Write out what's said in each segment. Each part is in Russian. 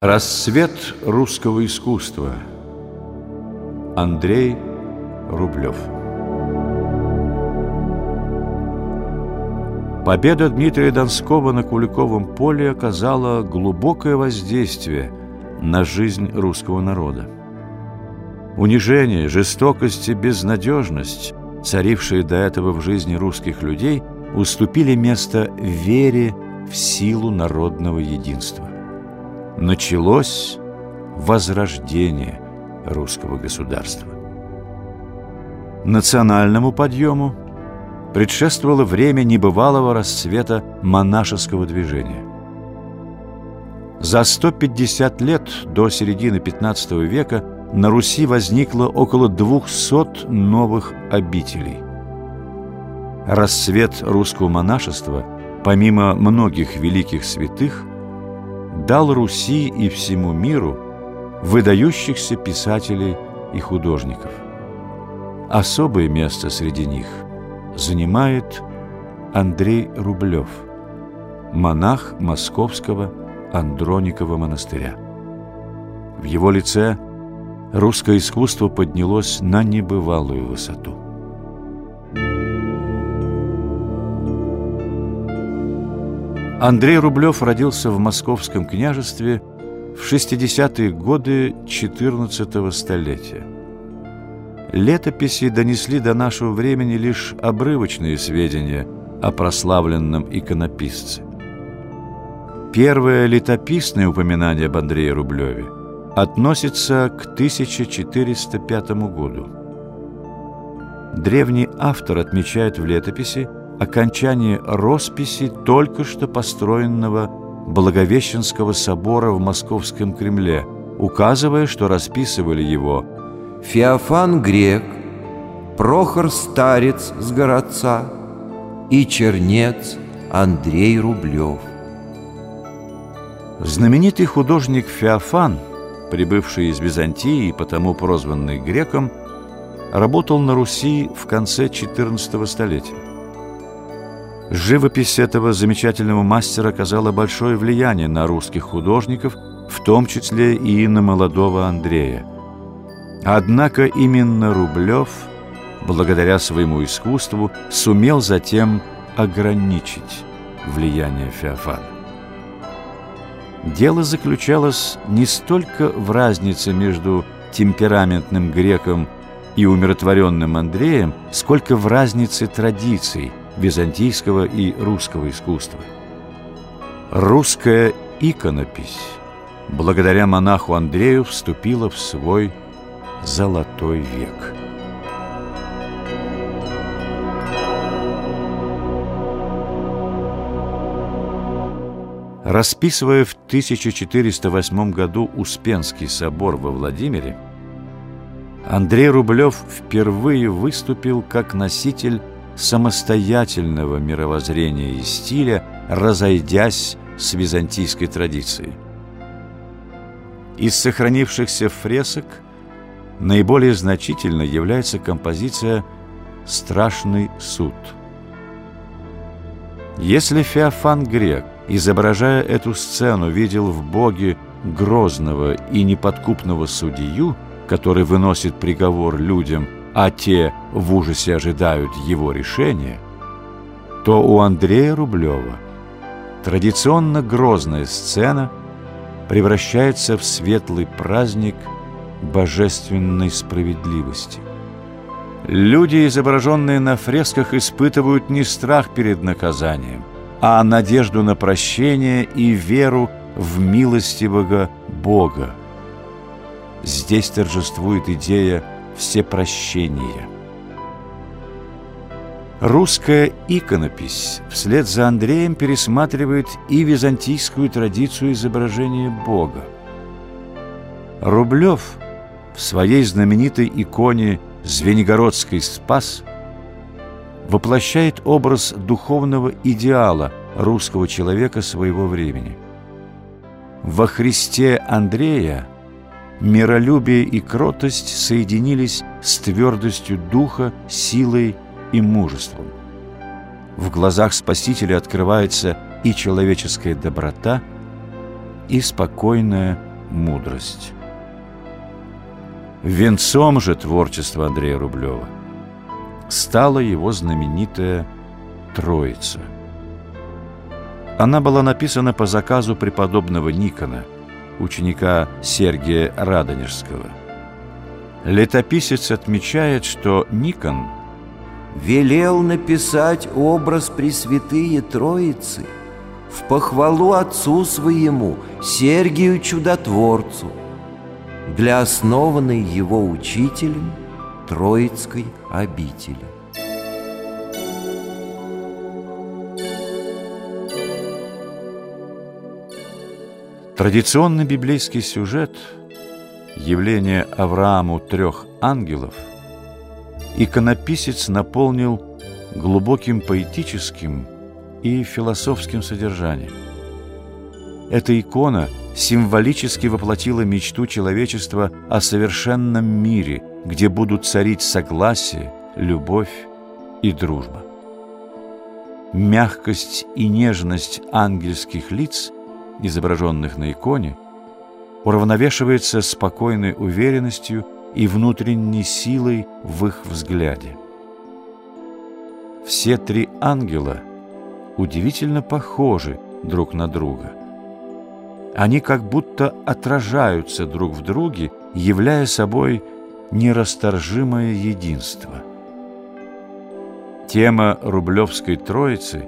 Рассвет русского искусства. Андрей Рублев. Победа Дмитрия Донского на Куликовом поле оказала глубокое воздействие на жизнь русского народа. Унижение, жестокость и безнадежность, царившие до этого в жизни русских людей, уступили место вере в силу народного единства началось возрождение русского государства. Национальному подъему предшествовало время небывалого расцвета монашеского движения. За 150 лет до середины XV века на Руси возникло около 200 новых обителей. Расцвет русского монашества, помимо многих великих святых, дал Руси и всему миру выдающихся писателей и художников. Особое место среди них занимает Андрей Рублев, монах Московского Андроникова монастыря. В его лице русское искусство поднялось на небывалую высоту – Андрей Рублев родился в Московском княжестве в 60-е годы XIV столетия. Летописи донесли до нашего времени лишь обрывочные сведения о прославленном иконописце. Первое летописное упоминание об Андрее Рублеве относится к 1405 году. Древний автор отмечает в летописи окончание росписи только что построенного Благовещенского собора в Московском Кремле, указывая, что расписывали его Феофан Грек, Прохор Старец с городца и чернец Андрей Рублев. Знаменитый художник Феофан, прибывший из Византии и потому прозванный греком, работал на Руси в конце XIV столетия. Живопись этого замечательного мастера оказала большое влияние на русских художников, в том числе и на молодого Андрея. Однако именно Рублев, благодаря своему искусству, сумел затем ограничить влияние Феофана. Дело заключалось не столько в разнице между темпераментным греком и умиротворенным Андреем, сколько в разнице традиций – византийского и русского искусства. Русская иконопись благодаря монаху Андрею вступила в свой золотой век. Расписывая в 1408 году Успенский собор во Владимире, Андрей Рублев впервые выступил как носитель самостоятельного мировоззрения и стиля, разойдясь с византийской традицией. Из сохранившихся фресок наиболее значительной является композиция «Страшный суд». Если Феофан Грек, изображая эту сцену, видел в Боге грозного и неподкупного судью, который выносит приговор людям – а те в ужасе ожидают его решения, то у Андрея Рублева традиционно грозная сцена превращается в светлый праздник божественной справедливости. Люди, изображенные на фресках, испытывают не страх перед наказанием, а надежду на прощение и веру в милостивого Бога. Здесь торжествует идея всепрощения. Русская иконопись вслед за Андреем пересматривает и византийскую традицию изображения Бога. Рублев в своей знаменитой иконе «Звенигородский спас» воплощает образ духовного идеала русского человека своего времени. Во Христе Андрея – Миролюбие и кротость соединились с твердостью духа, силой и мужеством. В глазах Спасителя открывается и человеческая доброта, и спокойная мудрость. Венцом же творчества Андрея Рублева стала его знаменитая «Троица». Она была написана по заказу преподобного Никона, ученика Сергия Радонежского. Летописец отмечает, что Никон велел написать образ Пресвятые Троицы в похвалу отцу своему, Сергию Чудотворцу, для основанной его учителем Троицкой обители. Традиционный библейский сюжет явление Аврааму трех ангелов иконописец наполнил глубоким поэтическим и философским содержанием. Эта икона символически воплотила мечту человечества о совершенном мире, где будут царить согласие, любовь и дружба. Мягкость и нежность ангельских лиц, изображенных на иконе, уравновешивается спокойной уверенностью и внутренней силой в их взгляде. Все три ангела удивительно похожи друг на друга. Они как будто отражаются друг в друге, являя собой нерасторжимое единство. Тема Рублевской Троицы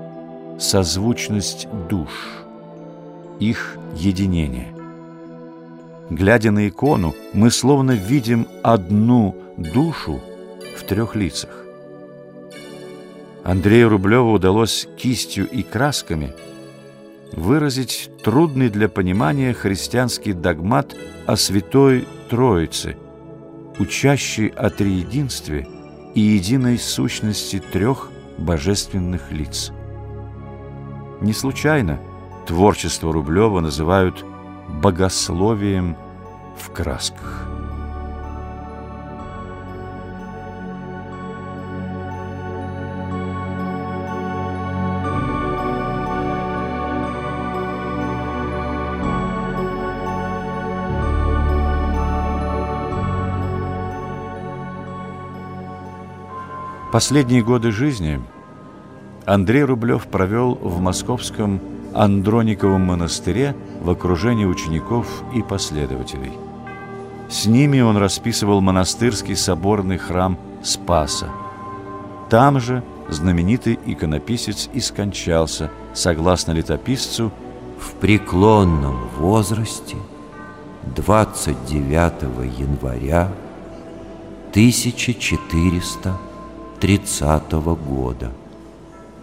– созвучность душ, их единение. Глядя на икону, мы словно видим одну душу в трех лицах. Андрею Рублеву удалось кистью и красками выразить трудный для понимания христианский догмат о Святой Троице, учащий о триединстве и единой сущности трех божественных лиц. Не случайно творчество Рублева называют богословием в красках. Последние годы жизни Андрей Рублев провел в московском Андрониковом монастыре в окружении учеников и последователей. С ними он расписывал монастырский соборный храм Спаса. Там же знаменитый иконописец и скончался, согласно летописцу, в преклонном возрасте 29 января 1430 года.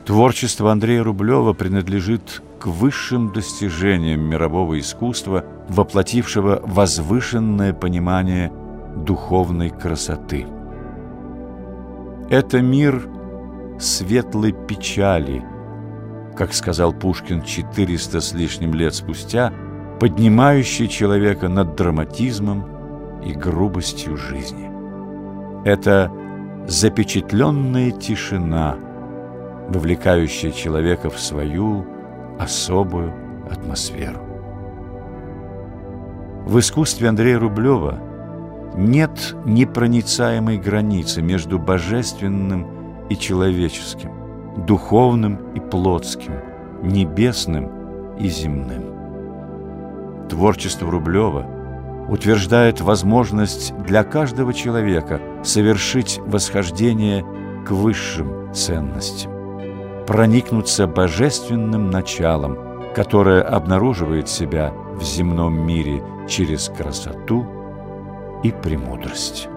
Творчество Андрея Рублева принадлежит к высшим достижениям мирового искусства, воплотившего возвышенное понимание духовной красоты. Это мир светлой печали, как сказал Пушкин 400 с лишним лет спустя, поднимающий человека над драматизмом и грубостью жизни. Это запечатленная тишина, вовлекающая человека в свою особую атмосферу. В искусстве Андрея Рублева нет непроницаемой границы между божественным и человеческим, духовным и плотским, небесным и земным. Творчество Рублева утверждает возможность для каждого человека совершить восхождение к высшим ценностям проникнуться божественным началом, которое обнаруживает себя в земном мире через красоту и премудрость.